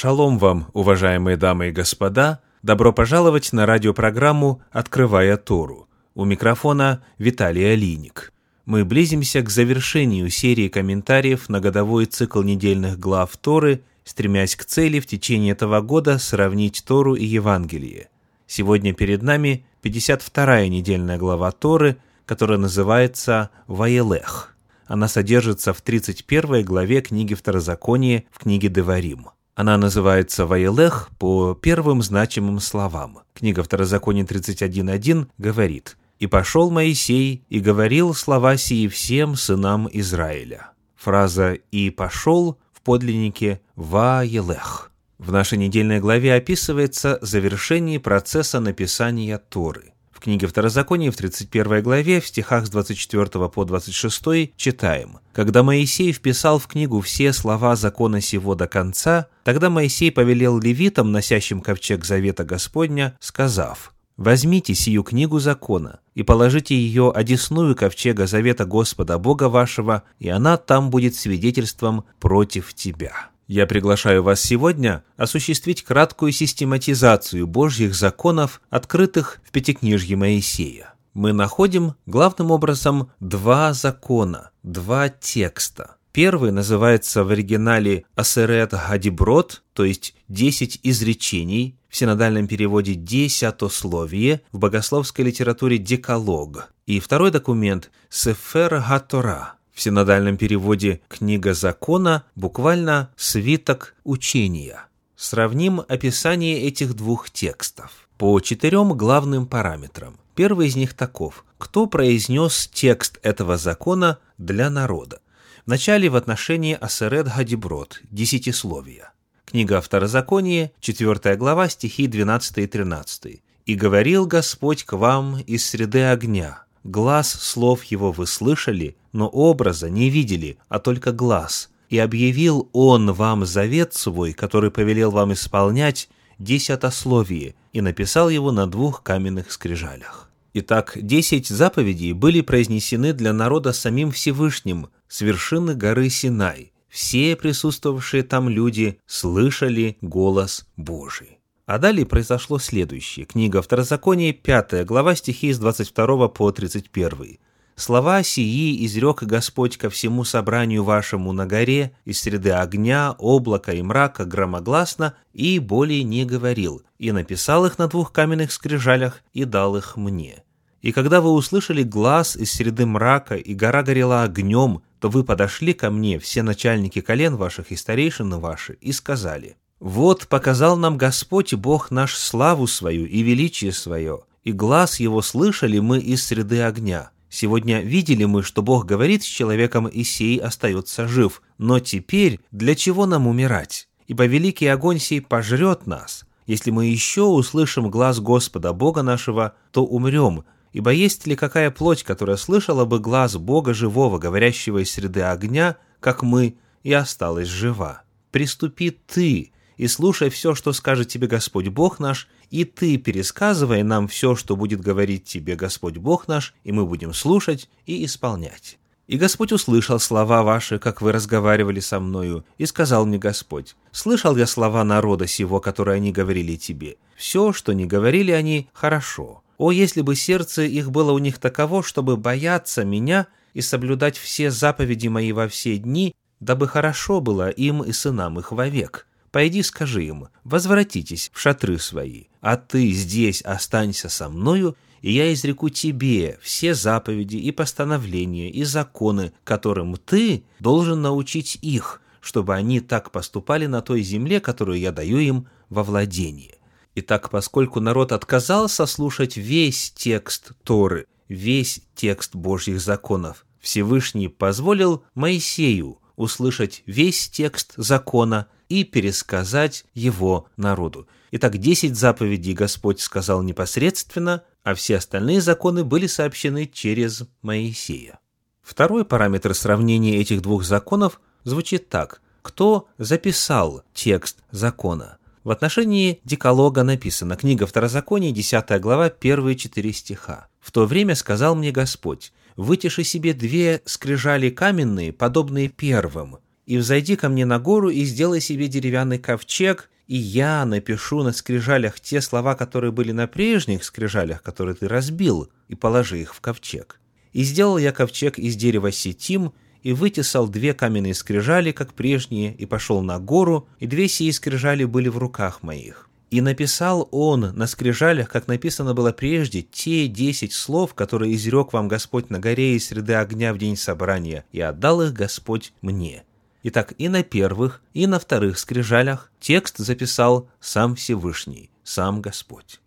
Шалом вам, уважаемые дамы и господа! Добро пожаловать на радиопрограмму «Открывая Тору». У микрофона Виталий Алиник. Мы близимся к завершению серии комментариев на годовой цикл недельных глав Торы, стремясь к цели в течение этого года сравнить Тору и Евангелие. Сегодня перед нами 52-я недельная глава Торы, которая называется «Ваелех». Она содержится в 31 главе книги Второзакония в книге Деварим. Она называется «Ваелех» по первым значимым словам. Книга Второзакония 31.1 говорит «И пошел Моисей и говорил слова сии всем сынам Израиля». Фраза «и пошел» в подлиннике «Ваелех». В нашей недельной главе описывается завершение процесса написания Торы – в книге Второзакония в 31 главе в стихах с 24 по 26 читаем «Когда Моисей вписал в книгу все слова закона сего до конца, тогда Моисей повелел левитам, носящим ковчег завета Господня, сказав, «Возьмите сию книгу закона и положите ее одесную ковчега завета Господа Бога вашего, и она там будет свидетельством против тебя». Я приглашаю вас сегодня осуществить краткую систематизацию Божьих законов, открытых в Пятикнижье Моисея. Мы находим главным образом два закона, два текста. Первый называется в оригинале «Асерет Гадиброд», то есть «десять изречений», в синодальном переводе «десятословие», в богословской литературе «декалог». И второй документ «Сефер Гатора», в синодальном переводе «Книга закона» буквально «свиток учения». Сравним описание этих двух текстов по четырем главным параметрам. Первый из них таков. Кто произнес текст этого закона для народа? Вначале в отношении Асерет Гадиброд, десятисловия. Книга Второзаконие, 4 глава, стихи 12 и 13. «И говорил Господь к вам из среды огня, Глаз слов его вы слышали, но образа не видели, а только глаз. И объявил он вам завет свой, который повелел вам исполнять, десятословие, и написал его на двух каменных скрижалях. Итак, десять заповедей были произнесены для народа самим Всевышним с вершины горы Синай. Все присутствовавшие там люди слышали голос Божий. А далее произошло следующее. Книга Второзакония, 5 глава, стихи с 22 по 31. «Слова сии изрек Господь ко всему собранию вашему на горе, из среды огня, облака и мрака громогласно, и более не говорил, и написал их на двух каменных скрижалях, и дал их мне. И когда вы услышали глаз из среды мрака, и гора горела огнем, то вы подошли ко мне, все начальники колен ваших и старейшины ваши, и сказали, вот показал нам Господь Бог наш славу свою и величие свое, и глаз его слышали мы из среды огня. Сегодня видели мы, что Бог говорит с человеком, и сей остается жив. Но теперь для чего нам умирать? Ибо великий огонь сей пожрет нас. Если мы еще услышим глаз Господа Бога нашего, то умрем. Ибо есть ли какая плоть, которая слышала бы глаз Бога живого, говорящего из среды огня, как мы, и осталась жива? Приступи ты, и слушай все, что скажет тебе Господь Бог наш, и ты пересказывай нам все, что будет говорить тебе Господь Бог наш, и мы будем слушать и исполнять. И Господь услышал слова ваши, как вы разговаривали со мною, и сказал мне Господь, «Слышал я слова народа сего, которые они говорили тебе. Все, что не говорили они, хорошо. О, если бы сердце их было у них таково, чтобы бояться меня и соблюдать все заповеди мои во все дни, дабы хорошо было им и сынам их вовек. Пойди скажи им, возвратитесь в шатры свои, а ты здесь останься со мною, и я изреку тебе все заповеди и постановления и законы, которым ты должен научить их, чтобы они так поступали на той земле, которую я даю им во владение. Итак, поскольку народ отказался слушать весь текст Торы, весь текст Божьих законов, Всевышний позволил Моисею услышать весь текст закона и пересказать его народу. Итак, десять заповедей Господь сказал непосредственно, а все остальные законы были сообщены через Моисея. Второй параметр сравнения этих двух законов звучит так. Кто записал текст закона? В отношении Деколога написано, книга Второзакония, 10 глава, первые четыре стиха. «В то время сказал мне Господь, вытеши себе две скрижали каменные, подобные первым, и взойди ко мне на гору и сделай себе деревянный ковчег, и я напишу на скрижалях те слова, которые были на прежних скрижалях, которые ты разбил, и положи их в ковчег. И сделал я ковчег из дерева сетим, и вытесал две каменные скрижали, как прежние, и пошел на гору, и две сии скрижали были в руках моих. И написал он на скрижалях, как написано было прежде, те десять слов, которые изрек вам Господь на горе из среды огня в день собрания, и отдал их Господь мне. Итак, и на первых, и на вторых скрижалях текст записал сам Всевышний, сам Господь.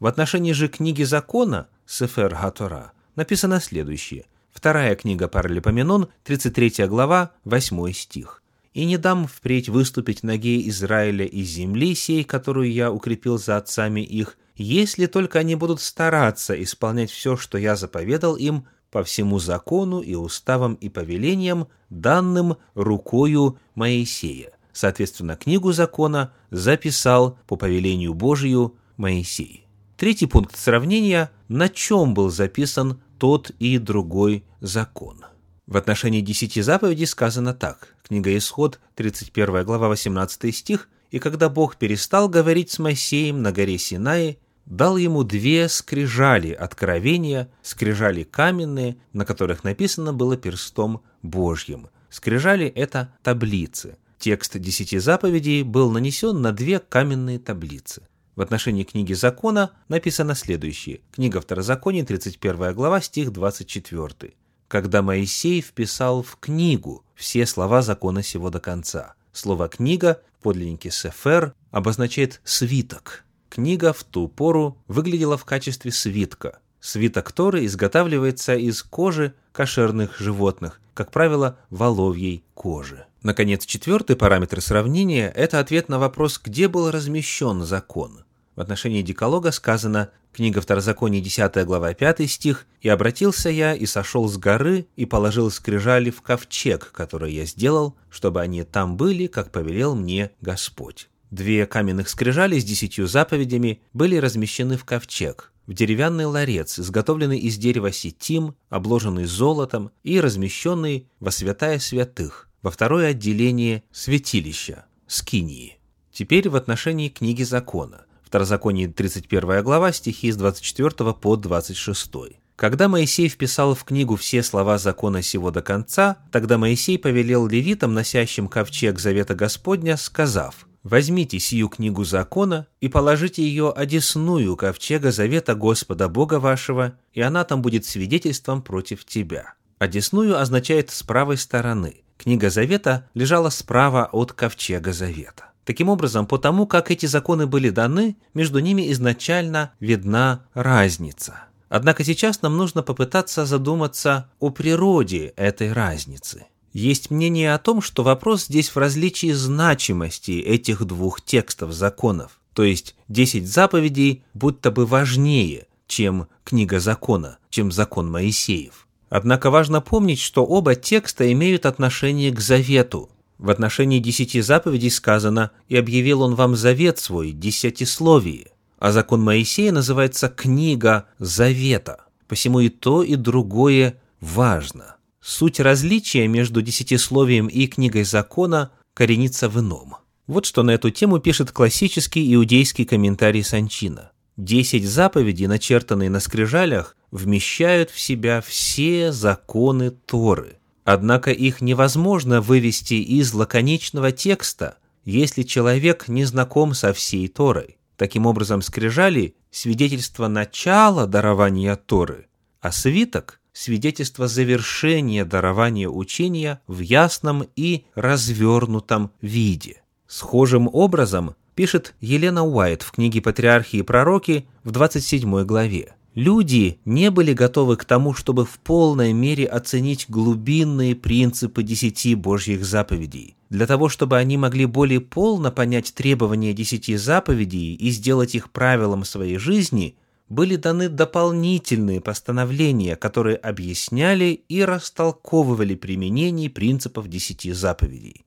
В отношении же книги закона, Сефер Гатора, написано следующее. Вторая книга Паралипоменон, 33 глава, 8 стих. «И не дам впредь выступить ноге Израиля из земли сей, которую я укрепил за отцами их, если только они будут стараться исполнять все, что я заповедал им, по всему закону и уставам и повелениям, данным рукою Моисея. Соответственно, книгу закона записал по повелению Божию Моисей. Третий пункт сравнения – на чем был записан тот и другой закон. В отношении десяти заповедей сказано так. Книга Исход, 31 глава, 18 стих. «И когда Бог перестал говорить с Моисеем на горе Синае, дал ему две скрижали откровения, скрижали каменные, на которых написано было перстом Божьим. Скрижали – это таблицы. Текст десяти заповедей был нанесен на две каменные таблицы. В отношении книги закона написано следующее. Книга Второзакония, 31 глава, стих 24. «Когда Моисей вписал в книгу все слова закона сего до конца». Слово «книга» в подлиннике «сефер» обозначает «свиток», Книга в ту пору выглядела в качестве свитка. Свиток Торы изготавливается из кожи кошерных животных, как правило, воловьей кожи. Наконец, четвертый параметр сравнения – это ответ на вопрос, где был размещен закон. В отношении Деколога сказано, книга Второзакония, 10 глава, 5 стих, «И обратился я, и сошел с горы, и положил скрижали в ковчег, который я сделал, чтобы они там были, как повелел мне Господь». Две каменных скрижали с десятью заповедями были размещены в ковчег, в деревянный ларец, изготовленный из дерева сетим, обложенный золотом и размещенный во святая святых, во второе отделение святилища, скинии. Теперь в отношении книги закона. Второзаконие 31 глава, стихи с 24 по 26. Когда Моисей вписал в книгу все слова закона сего до конца, тогда Моисей повелел левитам, носящим ковчег завета Господня, сказав, Возьмите сию книгу закона и положите ее одесную ковчега завета Господа Бога вашего, и она там будет свидетельством против тебя. Одесную означает с правой стороны. Книга завета лежала справа от ковчега завета. Таким образом, по тому, как эти законы были даны, между ними изначально видна разница. Однако сейчас нам нужно попытаться задуматься о природе этой разницы. Есть мнение о том, что вопрос здесь в различии значимости этих двух текстов законов, то есть 10 заповедей будто бы важнее, чем книга закона, чем закон Моисеев. Однако важно помнить, что оба текста имеют отношение к завету. В отношении десяти заповедей сказано «И объявил он вам завет свой, десятисловие», а закон Моисея называется «Книга завета». Посему и то, и другое важно. Суть различия между десятисловием и книгой закона коренится в ином. Вот что на эту тему пишет классический иудейский комментарий Санчина. Десять заповедей, начертанные на скрижалях, вмещают в себя все законы Торы. Однако их невозможно вывести из лаконичного текста, если человек не знаком со всей Торой. Таким образом, скрижали – свидетельство начала дарования Торы, а свиток свидетельство завершения дарования учения в ясном и развернутом виде. Схожим образом пишет Елена Уайт в книге «Патриархи и пророки» в 27 главе. Люди не были готовы к тому, чтобы в полной мере оценить глубинные принципы десяти Божьих заповедей. Для того, чтобы они могли более полно понять требования десяти заповедей и сделать их правилом своей жизни – были даны дополнительные постановления, которые объясняли и растолковывали применение принципов десяти заповедей.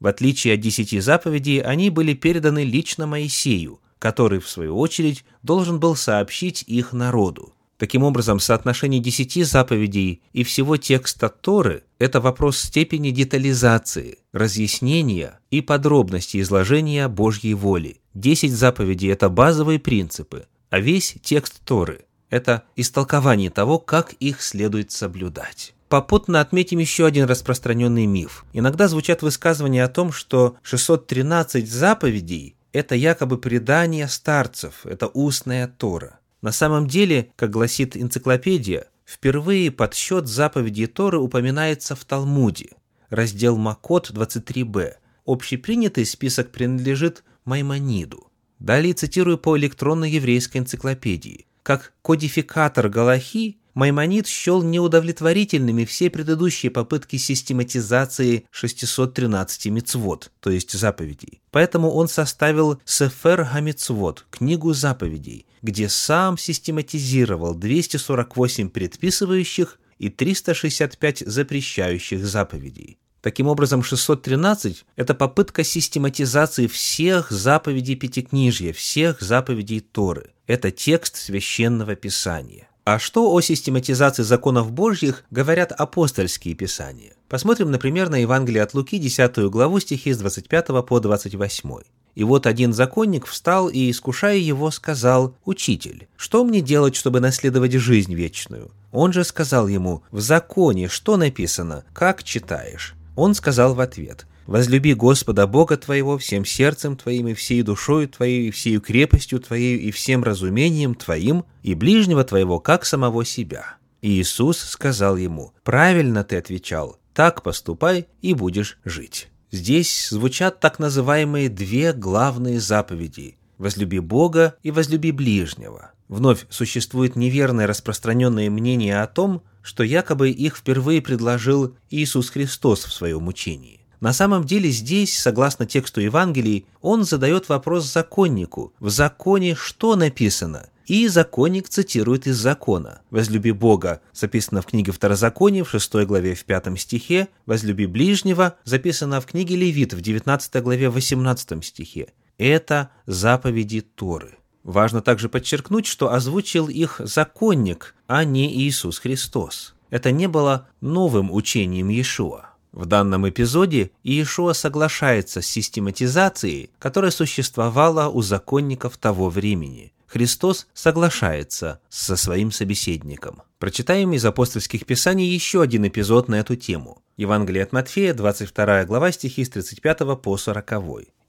В отличие от десяти заповедей, они были переданы лично Моисею, который, в свою очередь, должен был сообщить их народу. Таким образом, соотношение десяти заповедей и всего текста Торы – Это вопрос степени детализации, разъяснения и подробности изложения Божьей воли. Десять заповедей – это базовые принципы, а весь текст Торы – это истолкование того, как их следует соблюдать. Попутно отметим еще один распространенный миф. Иногда звучат высказывания о том, что 613 заповедей – это якобы предание старцев, это устная Тора. На самом деле, как гласит энциклопедия, впервые подсчет заповедей Торы упоминается в Талмуде, раздел Макот 23б. Общепринятый список принадлежит Маймониду. Далее цитирую по электронной еврейской энциклопедии. Как кодификатор Галахи, Маймонид счел неудовлетворительными все предыдущие попытки систематизации 613 мицвод, то есть заповедей. Поэтому он составил Сефер Хамицвод, книгу заповедей, где сам систематизировал 248 предписывающих и 365 запрещающих заповедей. Таким образом, 613 – это попытка систематизации всех заповедей Пятикнижья, всех заповедей Торы. Это текст Священного Писания. А что о систематизации законов Божьих говорят апостольские писания? Посмотрим, например, на Евангелие от Луки, 10 главу, стихи с 25 по 28. И вот один законник встал и, искушая его, сказал, «Учитель, что мне делать, чтобы наследовать жизнь вечную?» Он же сказал ему, «В законе что написано? Как читаешь?» Он сказал в ответ, «Возлюби Господа Бога твоего всем сердцем твоим и всей душою твоей, и всей крепостью твоей, и всем разумением твоим, и ближнего твоего, как самого себя». И Иисус сказал ему, «Правильно ты отвечал, так поступай, и будешь жить». Здесь звучат так называемые две главные заповеди «Возлюби Бога» и «Возлюби ближнего». Вновь существует неверное распространенное мнение о том, что якобы их впервые предложил Иисус Христос в своем учении. На самом деле здесь, согласно тексту Евангелий, он задает вопрос законнику. В законе что написано? И законник цитирует из закона. «Возлюби Бога» записано в книге Второзакония в 6 главе в 5 стихе, «Возлюби ближнего» записано в книге Левит в 19 главе в 18 стихе. Это заповеди Торы. Важно также подчеркнуть, что озвучил их законник, а не Иисус Христос. Это не было новым учением Иешуа. В данном эпизоде Иешуа соглашается с систематизацией, которая существовала у законников того времени. Христос соглашается со своим собеседником. Прочитаем из апостольских писаний еще один эпизод на эту тему. Евангелие от Матфея, 22 глава, стихи с 35 по 40.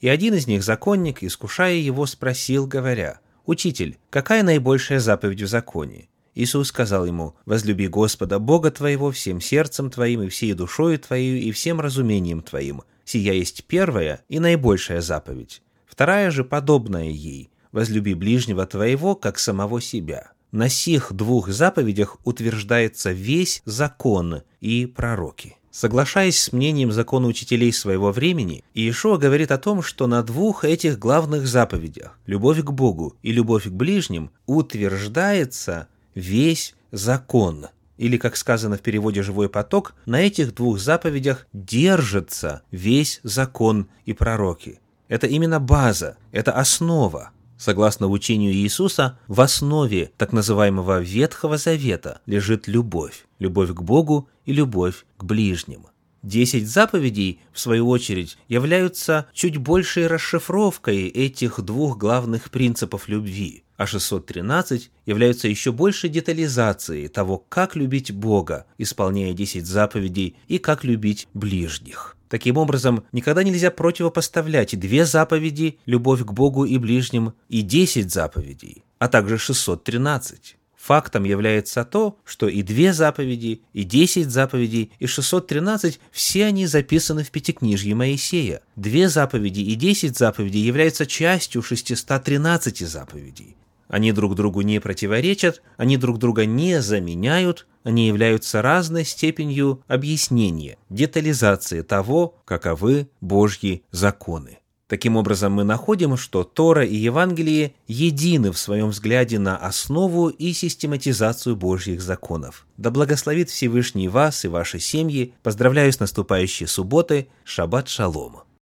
И один из них, законник, искушая его, спросил, говоря, «Учитель, какая наибольшая заповедь в законе?» Иисус сказал ему, «Возлюби Господа Бога твоего всем сердцем твоим и всей душою твоей и всем разумением твоим. Сия есть первая и наибольшая заповедь. Вторая же подобная ей. Возлюби ближнего твоего, как самого себя». На сих двух заповедях утверждается весь закон и пророки. Соглашаясь с мнением закона учителей своего времени, Иешуа говорит о том, что на двух этих главных заповедях – любовь к Богу и любовь к ближним – утверждается весь закон. Или, как сказано в переводе «Живой поток», на этих двух заповедях держится весь закон и пророки. Это именно база, это основа. Согласно учению Иисуса, в основе так называемого Ветхого Завета лежит любовь. Любовь к Богу и любовь к ближним. Десять заповедей, в свою очередь, являются чуть большей расшифровкой этих двух главных принципов любви, а 613 являются еще большей детализацией того, как любить Бога, исполняя десять заповедей, и как любить ближних. Таким образом, никогда нельзя противопоставлять две заповеди – любовь к Богу и ближним, и десять заповедей, а также 613. Фактом является то, что и две заповеди, и десять заповедей, и 613 – все они записаны в Пятикнижье Моисея. Две заповеди и десять заповедей являются частью 613 заповедей. Они друг другу не противоречат, они друг друга не заменяют, они являются разной степенью объяснения, детализации того, каковы Божьи законы. Таким образом, мы находим, что Тора и Евангелие едины в своем взгляде на основу и систематизацию Божьих законов. Да благословит Всевышний вас и ваши семьи. Поздравляю с наступающей субботой. Шаббат шалом.